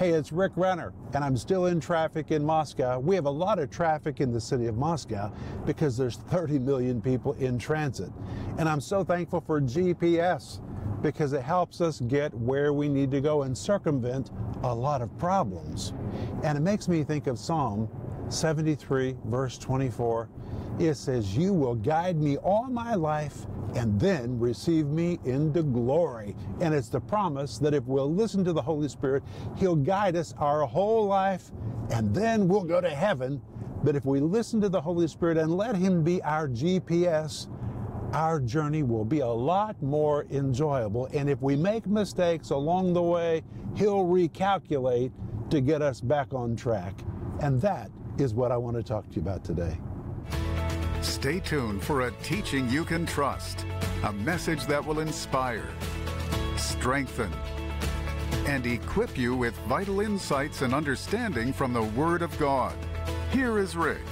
Hey, it's Rick Renner, and I'm still in traffic in Moscow. We have a lot of traffic in the city of Moscow because there's 30 million people in transit. And I'm so thankful for GPS because it helps us get where we need to go and circumvent a lot of problems. And it makes me think of Psalm 73, verse 24. It says, You will guide me all my life and then receive me into glory. And it's the promise that if we'll listen to the Holy Spirit, He'll guide us our whole life and then we'll go to heaven. But if we listen to the Holy Spirit and let Him be our GPS, our journey will be a lot more enjoyable. And if we make mistakes along the way, He'll recalculate to get us back on track. And that is what I want to talk to you about today. Stay tuned for a teaching you can trust, a message that will inspire, strengthen, and equip you with vital insights and understanding from the Word of God. Here is Rick.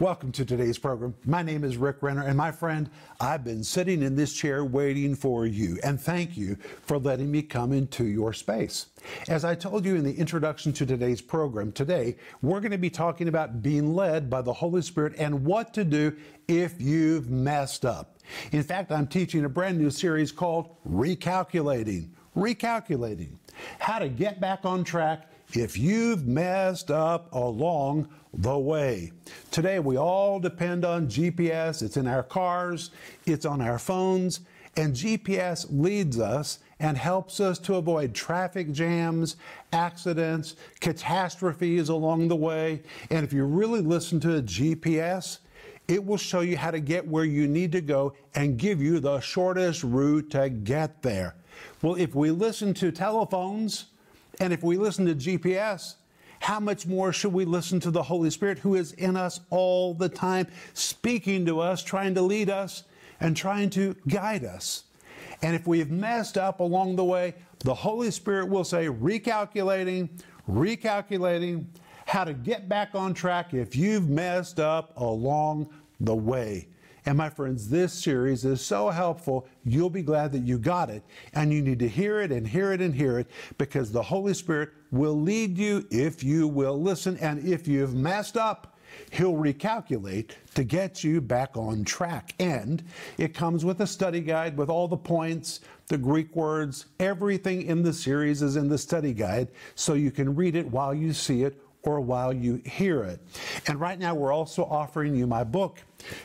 Welcome to today's program. My name is Rick Renner, and my friend, I've been sitting in this chair waiting for you, and thank you for letting me come into your space. As I told you in the introduction to today's program, today we're going to be talking about being led by the Holy Spirit and what to do if you've messed up. In fact, I'm teaching a brand new series called Recalculating. Recalculating. How to get back on track if you've messed up along the way. Today, we all depend on GPS. It's in our cars, it's on our phones, and GPS leads us and helps us to avoid traffic jams, accidents, catastrophes along the way. And if you really listen to a GPS, it will show you how to get where you need to go and give you the shortest route to get there. Well, if we listen to telephones and if we listen to GPS, how much more should we listen to the Holy Spirit who is in us all the time, speaking to us, trying to lead us, and trying to guide us? And if we've messed up along the way, the Holy Spirit will say, recalculating, recalculating, how to get back on track if you've messed up along the way. And my friends, this series is so helpful. You'll be glad that you got it. And you need to hear it and hear it and hear it because the Holy Spirit will lead you if you will listen. And if you've messed up, He'll recalculate to get you back on track. And it comes with a study guide with all the points, the Greek words, everything in the series is in the study guide so you can read it while you see it or while you hear it. And right now, we're also offering you my book,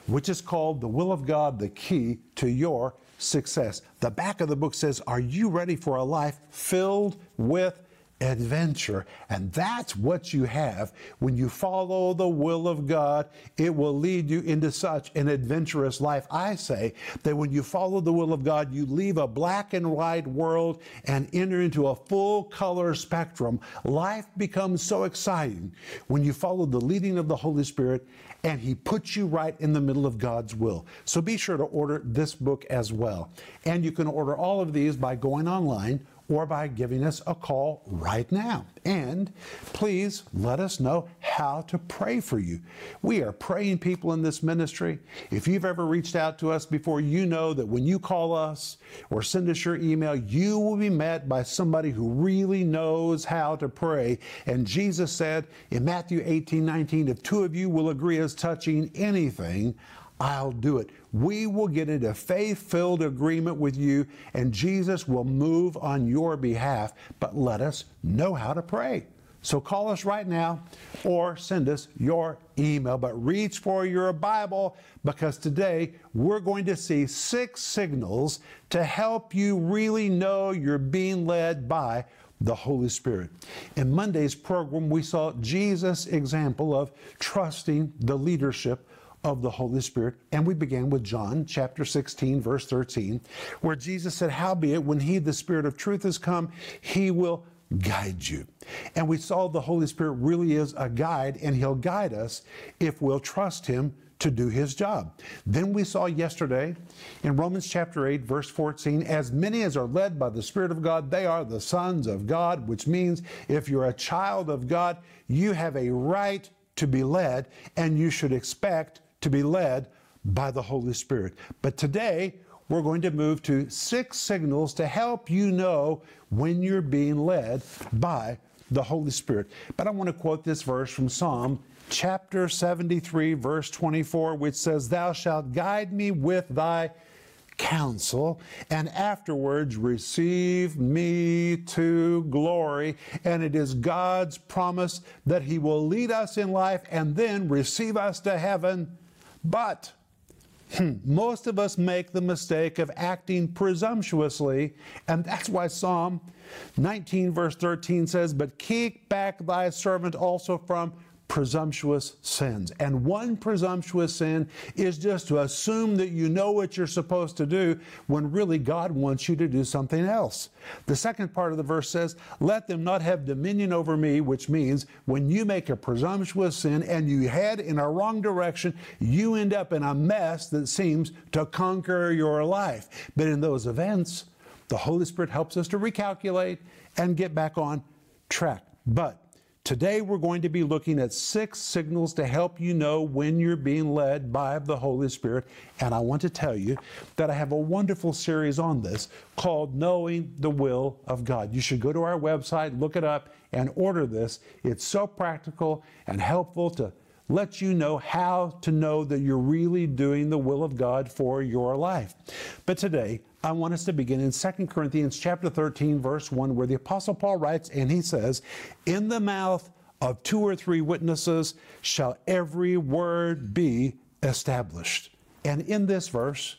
which is called The Will of God The Key to Your Success. The back of the book says, Are you ready for a life filled with adventure. And that's what you have when you follow the will of God. It will lead you into such an adventurous life. I say that when you follow the will of God, you leave a black and white world and enter into a full color spectrum. Life becomes so exciting when you follow the leading of the Holy Spirit and He puts you right in the middle of God's will. So be sure to order this book as well. And you can order all of these by going online or by giving us a call right now. And please let us know how to pray for you. We are praying people in this ministry. If you've ever reached out to us before, you know that when you call us or send us your email, you will be met by somebody who really knows how to pray. And Jesus said in Matthew 18 19, if two of you will agree as touching anything, I'll do it. We will get into faith filled agreement with you, and Jesus will move on your behalf. But let us know how to pray. So call us right now or send us your email. But reach for your Bible because today we're going to see six signals to help you really know you're being led by the Holy Spirit. In Monday's program, we saw Jesus' example of trusting the leadership of the Holy Spirit. And we began with John chapter 16, verse 13, where Jesus said, Howbeit, when He, the Spirit of truth, has come, He will guide you. And we saw the Holy Spirit really is a guide, and He'll guide us if we'll trust Him to do his job. Then we saw yesterday in Romans chapter 8, verse 14, as many as are led by the Spirit of God, they are the sons of God, which means if you're a child of God, you have a right to be led, and you should expect to be led by the Holy Spirit. But today, we're going to move to six signals to help you know when you're being led by the Holy Spirit. But I want to quote this verse from Psalm chapter 73, verse 24, which says, Thou shalt guide me with thy counsel, and afterwards receive me to glory. And it is God's promise that He will lead us in life and then receive us to heaven. But hmm, most of us make the mistake of acting presumptuously, and that's why Psalm 19, verse 13 says, But keep back thy servant also from presumptuous sins. And one presumptuous sin is just to assume that you know what you're supposed to do when really God wants you to do something else. The second part of the verse says, Let them not have dominion over me, which means when you make a presumptuous sin and you head in a wrong direction, you end up in a mess that seems to conquer your life. But in those events, the Holy Spirit helps us to recalculate and get back on track. But Today, we're going to be looking at six signals to help you know when you're being led by the Holy Spirit. And I want to tell you that I have a wonderful series on this called Knowing the Will of God. You should go to our website, look it up, and order this. It's so practical and helpful to let you know how to know that you're really doing the will of God for your life. But today, I want us to begin in 2 Corinthians chapter 13 verse 1 where the apostle Paul writes and he says, "In the mouth of two or three witnesses shall every word be established." And in this verse,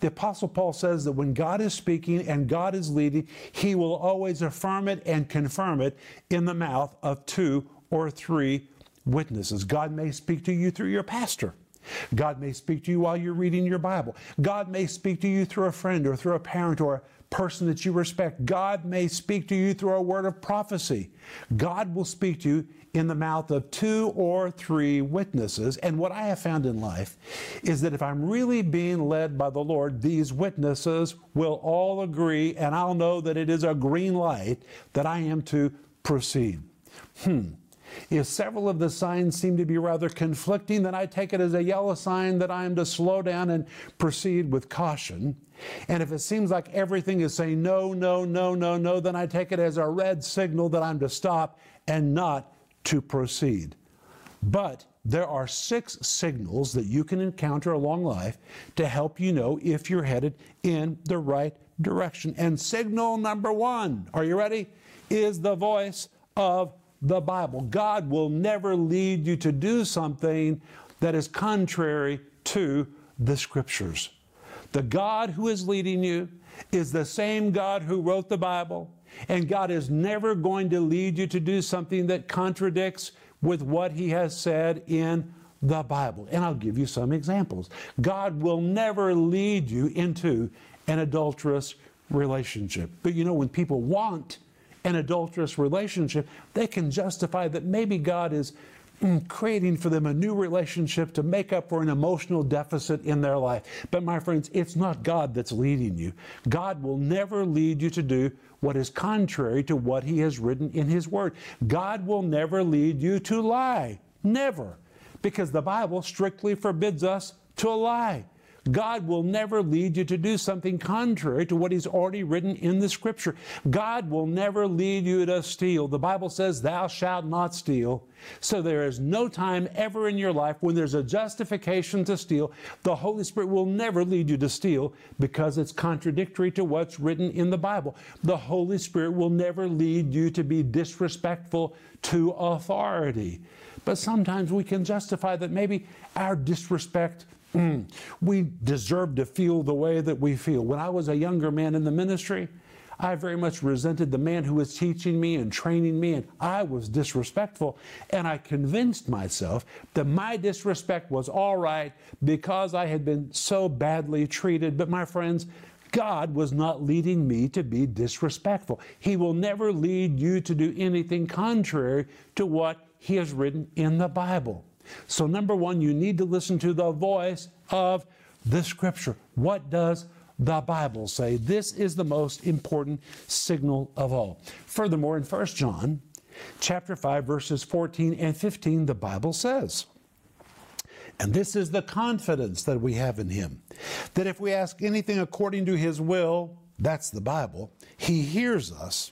the Apostle Paul says that when God is speaking and God is leading, he will always affirm it and confirm it in the mouth of two or three witnesses. God may speak to you through your pastor. God may speak to you while you're reading your Bible. God may speak to you through a friend or through a parent or a person that you respect. God may speak to you through a word of prophecy. God will speak to you in the mouth of two or three witnesses. And what I have found in life is that if I'm really being led by the Lord, these witnesses will all agree, and I'll know that it is a green light that I am to proceed. Hmm. If several of the signs seem to be rather conflicting, then I take it as a yellow sign that I am to slow down and proceed with caution. And if it seems like everything is saying no, no, no, no, no, then I take it as a red signal that I'm to stop and not to proceed. But there are six signals that you can encounter along life to help you know if you're headed in the right direction. And signal number one, are you ready? Is the voice of the Bible. God will never lead you to do something that is contrary to the Scriptures. The God who is leading you is the same God who wrote the Bible, and God is never going to lead you to do something that contradicts with what He has said in the Bible. And I'll give you some examples. God will never lead you into an adulterous relationship. But you know, when people want an adulterous relationship, they can justify that maybe God is mm, creating for them a new relationship to make up for an emotional deficit in their life. But my friends, it's not God that's leading you. God will never lead you to do what is contrary to what He has written in His Word. God will never lead you to lie. Never. Because the Bible strictly forbids us to lie. God will never lead you to do something contrary to what He's already written in the Scripture. God will never lead you to steal. The Bible says, Thou shalt not steal. So there is no time ever in your life when there's a justification to steal. The Holy Spirit will never lead you to steal because it's contradictory to what's written in the Bible. The Holy Spirit will never lead you to be disrespectful to authority. But sometimes we can justify that maybe our disrespect Mm. We deserve to feel the way that we feel. When I was a younger man in the ministry, I very much resented the man who was teaching me and training me, and I was disrespectful. And I convinced myself that my disrespect was all right because I had been so badly treated. But my friends, God was not leading me to be disrespectful. He will never lead you to do anything contrary to what He has written in the Bible. So, number one, you need to listen to the voice of the Scripture. What does the Bible say? This is the most important signal of all. Furthermore, in 1 John chapter 5, verses 14 and 15, the Bible says, And this is the confidence that we have in Him that if we ask anything according to His will, that's the Bible, He hears us.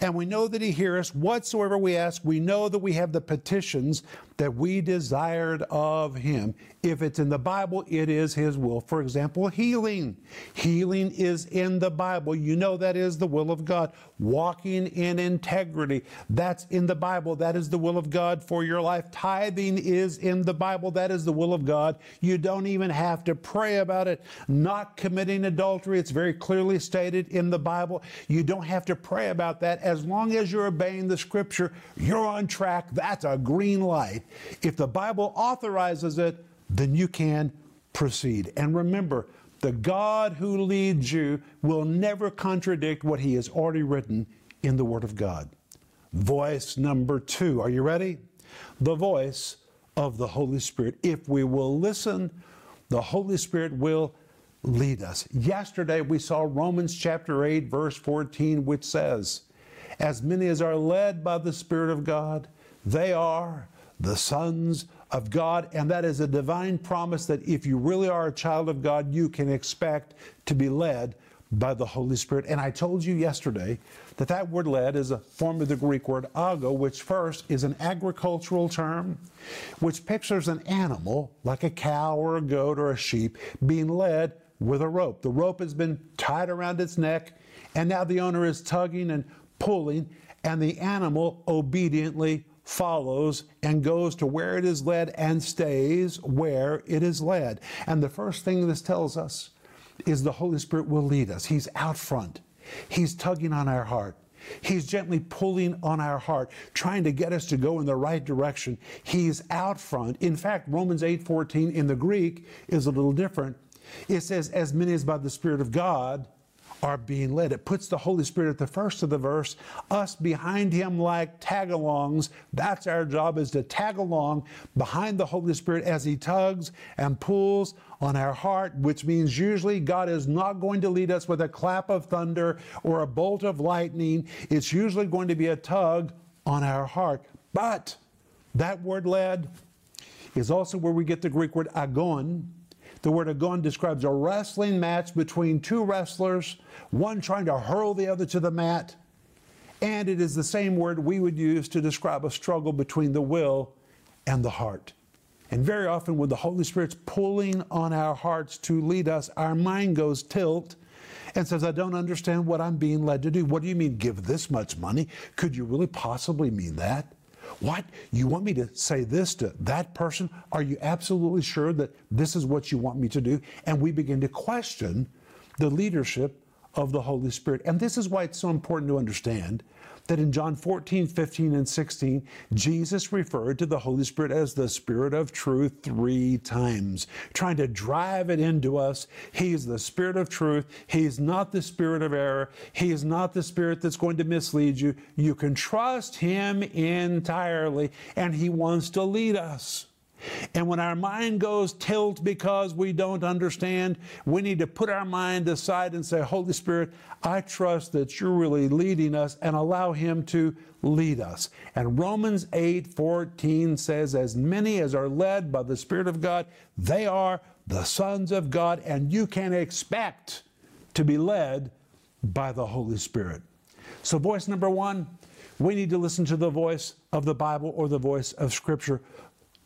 And we know that He hears us whatsoever we ask. We know that we have the petitions that we desired of Him. If it's in the Bible, it is His will. For example, healing. Healing is in the Bible. You know that is the will of God. Walking in integrity, that's in the Bible. That is the will of God for your life. Tithing is in the Bible. That is the will of God. You don't even have to pray about it. Not committing adultery, it's very clearly stated in the Bible. You don't have to pray about that. As long as you're obeying the Scripture, you're on track. That's a green light. If the Bible authorizes it, then you can proceed. And remember, the God who leads you will never contradict what he has already written in the Word of God. Voice number two. Are you ready? The voice of the Holy Spirit. If we will listen, the Holy Spirit will lead us. Yesterday we saw Romans chapter 8, verse 14, which says, As many as are led by the Spirit of God, they are the sons of God. And that is a divine promise that if you really are a child of God, you can expect to be led by the Holy Spirit. And I told you yesterday that that word led is a form of the Greek word ago, which first is an agricultural term, which pictures an animal like a cow or a goat or a sheep being led with a rope. The rope has been tied around its neck, and now the owner is tugging and pulling, and the animal obediently follows and goes to where it is led and stays where it is led. And the first thing this tells us is the Holy Spirit will lead us. He's out front, He's tugging on our heart. He's gently pulling on our heart, trying to get us to go in the right direction. He's out front. In fact, Romans 8:14 in the Greek is a little different. It says, as many as by the Spirit of God are being led. It puts the Holy Spirit at the first of the verse, us behind him like tag alongs. That's our job is to tag along behind the Holy Spirit as he tugs and pulls on our heart, which means usually God is not going to lead us with a clap of thunder or a bolt of lightning. It's usually going to be a tug on our heart. But that word led is also where we get the Greek word agon, the word agon describes a wrestling match between two wrestlers, one trying to hurl the other to the mat. And it is the same word we would use to describe a struggle between the will and the heart. And very often, when the Holy Spirit's pulling on our hearts to lead us, our mind goes tilt and says, I don't understand what I'm being led to do. What do you mean, give this much money? Could you really possibly mean that? What? You want me to say this to that person? Are you absolutely sure that this is what you want me to do? And we begin to question the leadership of the Holy Spirit. And this is why it's so important to understand that in John 14, 15, and 16, Jesus referred to the Holy Spirit as the Spirit of truth three times, trying to drive it into us. He is the Spirit of truth. He is not the Spirit of error. He is not the Spirit that's going to mislead you. You can trust Him entirely, and He wants to lead us. And when our mind goes tilt because we don't understand, we need to put our mind aside and say, Holy Spirit, I trust that you're really leading us and allow Him to lead us. And Romans 8 14 says, As many as are led by the Spirit of God, they are the sons of God, and you can expect to be led by the Holy Spirit. So, voice number one, we need to listen to the voice of the Bible or the voice of Scripture.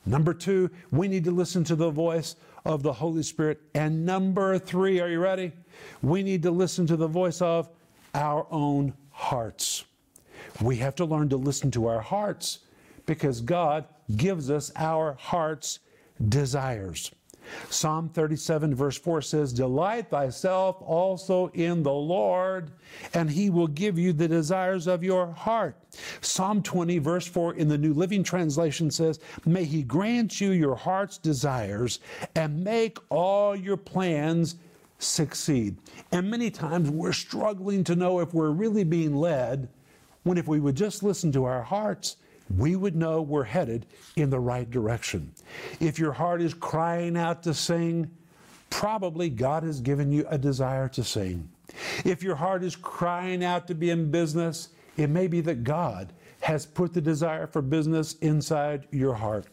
Number two, we need to listen to the voice of the Holy Spirit. And number three, are you ready? We need to listen to the voice of our own hearts. We have to learn to listen to our hearts because God gives us our heart's desires. Psalm 37, verse 4 says, Delight thyself also in the Lord, and he will give you the desires of your heart. Psalm 20, verse 4 in the New Living Translation says, May he grant you your heart's desires and make all your plans succeed. And many times we're struggling to know if we're really being led, when if we would just listen to our hearts, we would know we're headed in the right direction. If your heart is crying out to sing, probably God has given you a desire to sing. If your heart is crying out to be in business, it may be that God has put the desire for business inside your heart.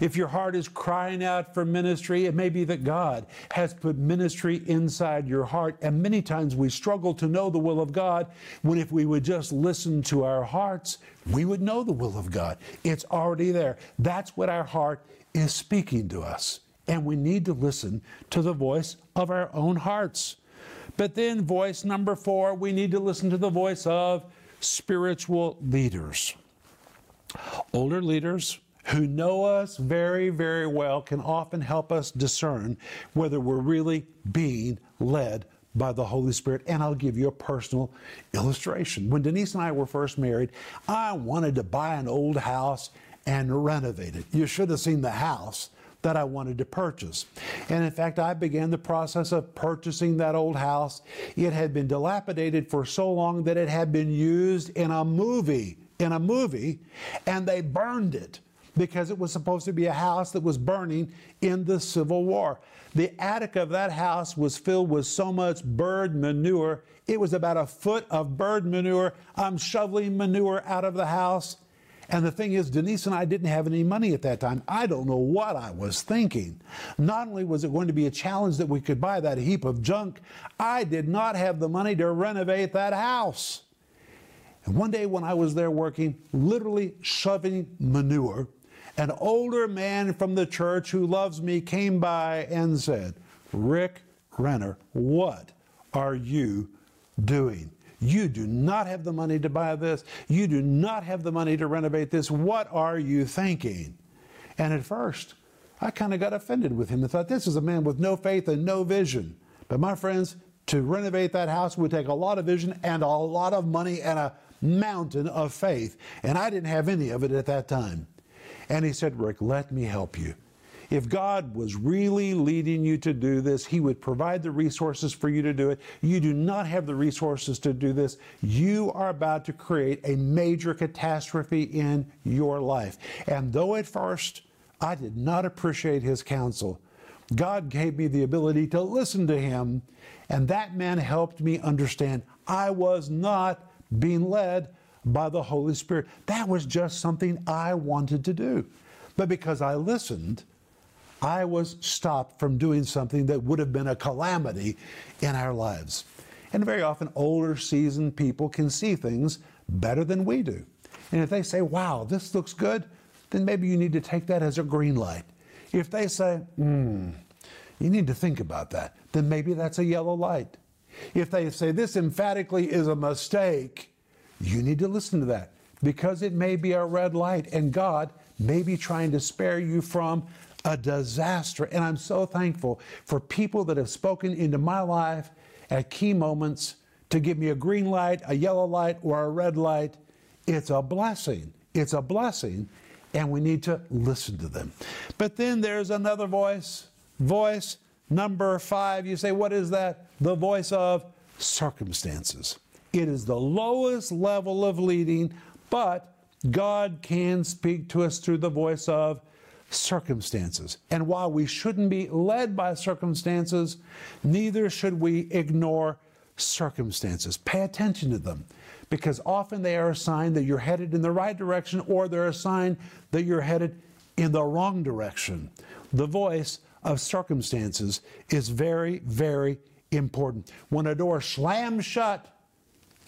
If your heart is crying out for ministry, it may be that God has put ministry inside your heart. And many times we struggle to know the will of God when if we would just listen to our hearts, we would know the will of God. It's already there. That's what our heart is speaking to us. And we need to listen to the voice of our own hearts. But then, voice number four, we need to listen to the voice of spiritual leaders. Older leaders who know us very, very well can often help us discern whether we're really being led by the Holy Spirit. And I'll give you a personal illustration. When Denise and I were first married, I wanted to buy an old house and renovate it. You should have seen the house that I wanted to purchase. And in fact, I began the process of purchasing that old house. It had been dilapidated for so long that it had been used in a movie, in a movie, and they burned it because it was supposed to be a house that was burning in the Civil War. The attic of that house was filled with so much bird manure. It was about a foot of bird manure. I'm shoveling manure out of the house. And the thing is, Denise and I didn't have any money at that time. I don't know what I was thinking. Not only was it going to be a challenge that we could buy that heap of junk, I did not have the money to renovate that house. And one day when I was there working, literally shoving manure, an older man from the church who loves me came by and said, Rick Renner, what are you doing? You do not have the money to buy this. You do not have the money to renovate this. What are you thinking? And at first, I kind of got offended with him and thought, this is a man with no faith and no vision. But my friends, to renovate that house would take a lot of vision and a lot of money and a mountain of faith. And I didn't have any of it at that time. And he said, Rick, let me help you. If God was really leading you to do this, He would provide the resources for you to do it. You do not have the resources to do this. You are about to create a major catastrophe in your life. And though at first I did not appreciate His counsel, God gave me the ability to listen to Him, and that man helped me understand I was not being led by the Holy Spirit. That was just something I wanted to do. But because I listened, I was stopped from doing something that would have been a calamity in our lives. And very often, older, seasoned people can see things better than we do. And if they say, wow, this looks good, then maybe you need to take that as a green light. If they say, hmm, you need to think about that, then maybe that's a yellow light. If they say this emphatically is a mistake, you need to listen to that because it may be a red light and God may be trying to spare you from a disaster. And I'm so thankful for people that have spoken into my life at key moments to give me a green light, a yellow light, or a red light. It's a blessing. It's a blessing, and we need to listen to them. But then there's another voice, voice number five. You say, what is that? The voice of circumstances. It is the lowest level of leading, but God can speak to us through the voice of circumstances. And while we shouldn't be led by circumstances, neither should we ignore circumstances. Pay attention to them because often they are a sign that you're headed in the right direction or they're a sign that you're headed in the wrong direction. The voice of circumstances is very, very important. When a door slams shut,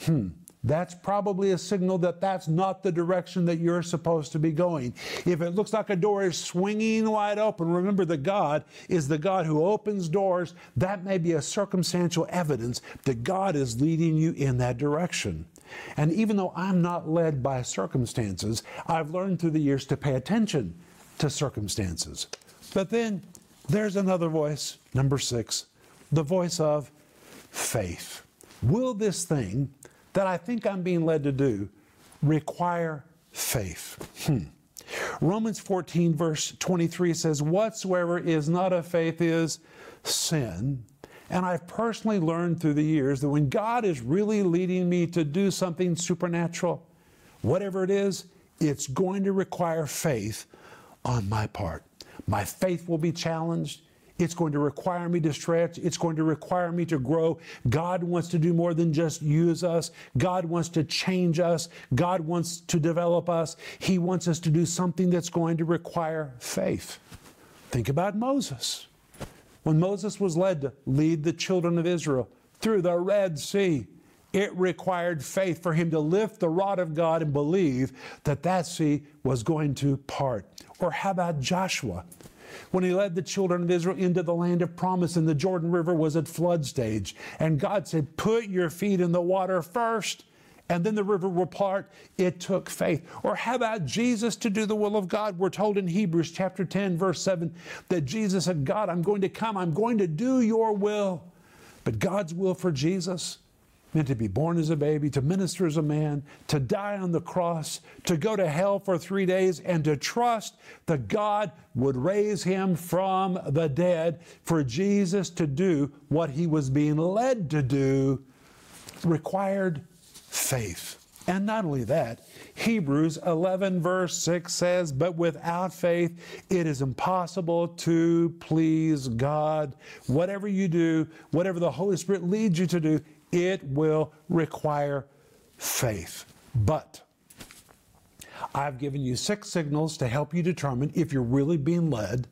Hmm, that's probably a signal that that's not the direction that you're supposed to be going. If it looks like a door is swinging wide open, remember that God is the God who opens doors. That may be a circumstantial evidence that God is leading you in that direction. And even though I'm not led by circumstances, I've learned through the years to pay attention to circumstances. But then there's another voice, number six, the voice of faith. Will this thing that I think I'm being led to do require faith? Hmm. Romans 14, verse 23 says, Whatsoever is not of faith is sin. And I've personally learned through the years that when God is really leading me to do something supernatural, whatever it is, it's going to require faith on my part. My faith will be challenged. It's going to require me to stretch. It's going to require me to grow. God wants to do more than just use us. God wants to change us. God wants to develop us. He wants us to do something that's going to require faith. Think about Moses. When Moses was led to lead the children of Israel through the Red Sea, it required faith for him to lift the rod of God and believe that that sea was going to part. Or how about Joshua? When he led the children of Israel into the land of promise and the Jordan River was at flood stage. And God said, Put your feet in the water first and then the river will part. It took faith. Or how about Jesus to do the will of God? We're told in Hebrews chapter 10, verse 7, that Jesus said, God, I'm going to come, I'm going to do your will. But God's will for Jesus meant to be born as a baby, to minister as a man, to die on the cross, to go to hell for three days, and to trust that God would raise him from the dead for Jesus to do what he was being led to do required faith. And not only that, Hebrews 11, verse 6 says, But without faith, it is impossible to please God. Whatever you do, whatever the Holy Spirit leads you to do, it will require faith. But I've given you six signals to help you determine if you're really being led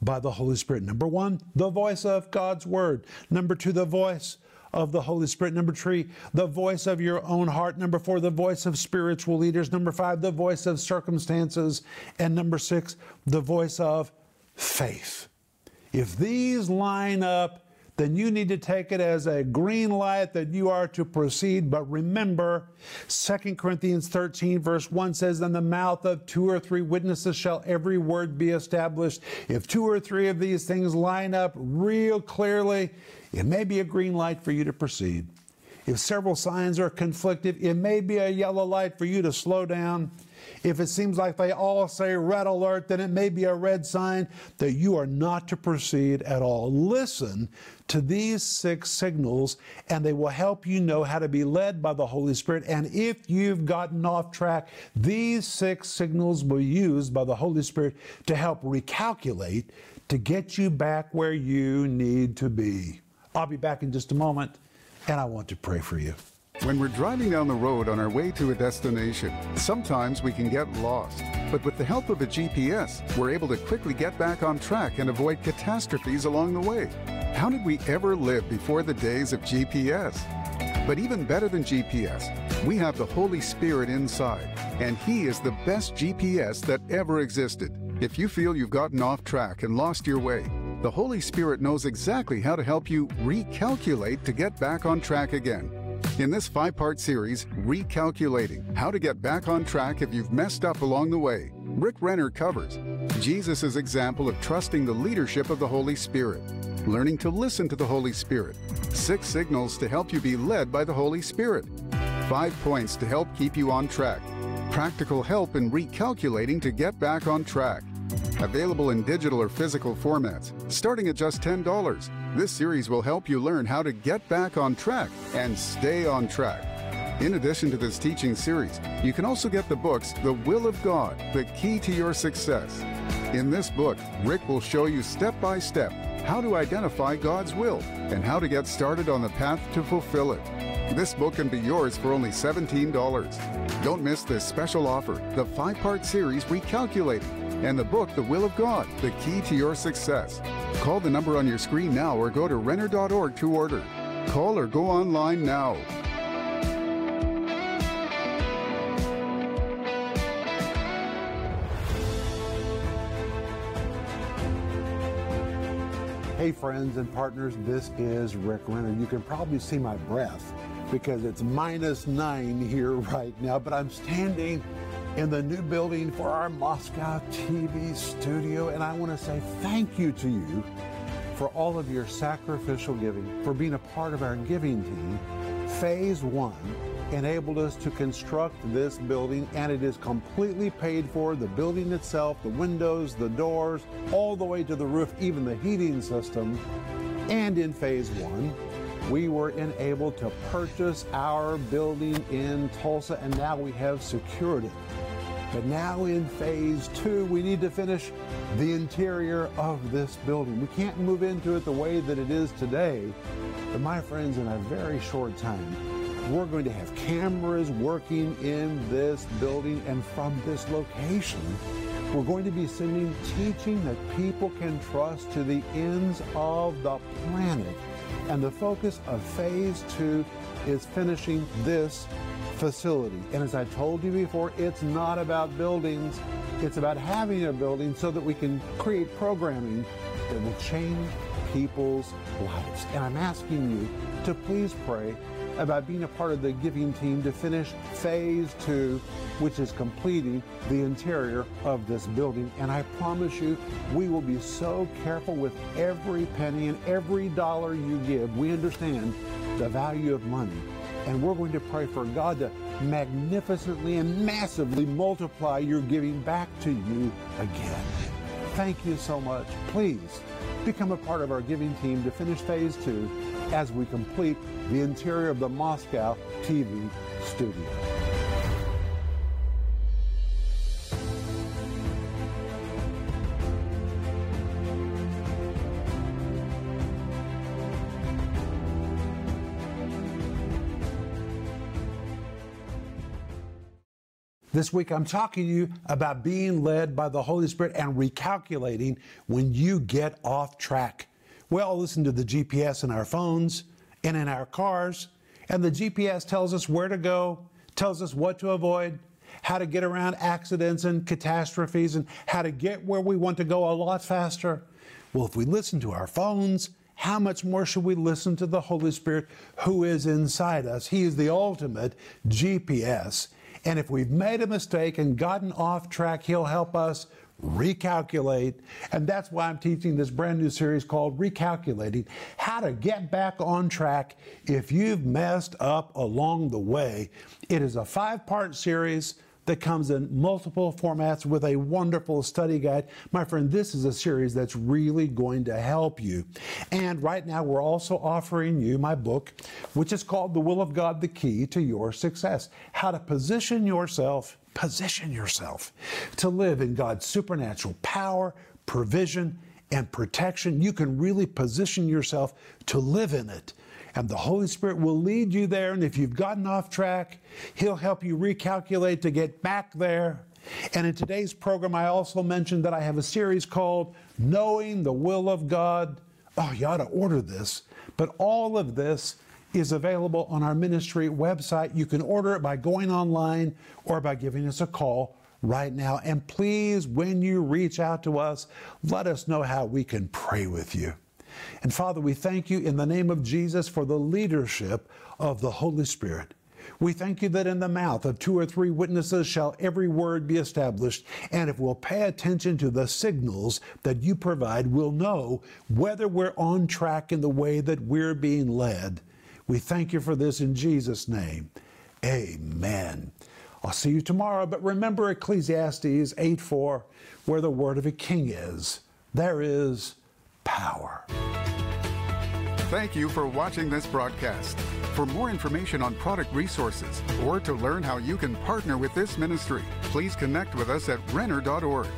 by the Holy Spirit. Number one, the voice of God's Word. Number two, the voice of the Holy Spirit. Number three, the voice of your own heart. Number four, the voice of spiritual leaders. Number five, the voice of circumstances. And number six, the voice of faith. If these line up, then you need to take it as a green light that you are to proceed. But remember, 2 Corinthians 13, verse 1 says, In the mouth of two or three witnesses shall every word be established. If two or three of these things line up real clearly, it may be a green light for you to proceed. If several signs are conflicted, it may be a yellow light for you to slow down. If it seems like they all say red alert, then it may be a red sign that you are not to proceed at all. Listen to these six signals, and they will help you know how to be led by the Holy Spirit. And if you've gotten off track, these six signals will be used by the Holy Spirit to help recalculate to get you back where you need to be. I'll be back in just a moment, and I want to pray for you. When we're driving down the road on our way to a destination, sometimes we can get lost. But with the help of a GPS, we're able to quickly get back on track and avoid catastrophes along the way. How did we ever live before the days of GPS? But even better than GPS, we have the Holy Spirit inside, and He is the best GPS that ever existed. If you feel you've gotten off track and lost your way, the Holy Spirit knows exactly how to help you recalculate to get back on track again. In this five part series, Recalculating How to Get Back on Track If You've Messed Up Along the Way, Rick Renner covers Jesus' example of trusting the leadership of the Holy Spirit, learning to listen to the Holy Spirit, six signals to help you be led by the Holy Spirit, five points to help keep you on track, practical help in recalculating to get back on track. Available in digital or physical formats, starting at just $10. This series will help you learn how to get back on track and stay on track. In addition to this teaching series, you can also get the books The Will of God, The Key to Your Success. In this book, Rick will show you step by step how to identify God's will and how to get started on the path to fulfill it. This book can be yours for only $17. Don't miss this special offer, the five part series Recalculating and the book, The Will of God The Key to Your Success. Call the number on your screen now or go to Renner.org to order. Call or go online now. Hey, friends and partners, this is Rick Renner. You can probably see my breath because it's minus nine here right now, but I'm standing in the new building for our Moscow TV studio. And I want to say thank you to you for all of your sacrificial giving, for being a part of our giving team. Phase one enabled us to construct this building, and it is completely paid for. The building itself, the windows, the doors, all the way to the roof, even the heating system. And in phase one, we were enabled to purchase our building in Tulsa, and now we have secured it But now in phase two, we need to finish the interior of this building. We can't move into it the way that it is today. But my friends, in a very short time, we're going to have cameras working in this building and from this location. We're going to be sending teaching that people can trust to the ends of the planet. And the focus of phase two is finishing this facility. And as I told you before, it's not about buildings, it's about having a building so that we can create programming that will change people's lives. And I'm asking you to please pray about being a part of the giving team to finish phase two, which is completing the interior of this building. And I promise you, we will be so careful with every penny and every dollar you give. We understand the value of money. And we're going to pray for God to magnificently and massively multiply your giving back to you again. Thank you so much. Please become a part of our giving team to finish phase two as we complete the interior of the Moscow TV studio. This week, I'm talking to you about being led by the Holy Spirit and recalculating when you get off track. We all listen to the GPS in our phones and in our cars, and the GPS tells us where to go, tells us what to avoid, how to get around accidents and catastrophes, and how to get where we want to go a lot faster. Well, if we listen to our phones, how much more should we listen to the Holy Spirit who is inside us? He is the ultimate GPS. And if we've made a mistake and gotten off track, He'll help us recalculate. And that's why I'm teaching this brand new series called Recalculating How to Get Back on Track if you've messed up along the way. It is a five part series that comes in multiple formats with a wonderful study guide. My friend, this is a series that's really going to help you. And right now, we're also offering you my book, which is called The Will of God The Key to Your Success How to Position Yourself, Position Yourself to live in God's supernatural power, provision, and protection. You can really position yourself to live in it and the Holy Spirit will lead you there. And if you've gotten off track, He'll help you recalculate to get back there. And in today's program, I also mentioned that I have a series called Knowing the Will of God. Oh, you ought to order this. But all of this is available on our ministry website. You can order it by going online or by giving us a call right now. And please, when you reach out to us, let us know how we can pray with you. And Father, we thank you in the name of Jesus for the leadership of the Holy Spirit. We thank you that in the mouth of two or three witnesses shall every word be established. And if we'll pay attention to the signals that you provide, we'll know whether we're on track in the way that we're being led. We thank you for this in Jesus' name. Amen. I'll see you tomorrow, but remember Ecclesiastes 8 4, where the word of a king is, there is power. Thank you for watching this broadcast. For more information on product resources or to learn how you can partner with this ministry, please connect with us at Renner.org.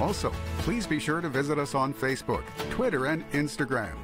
Also, please be sure to visit us on Facebook, Twitter, and Instagram.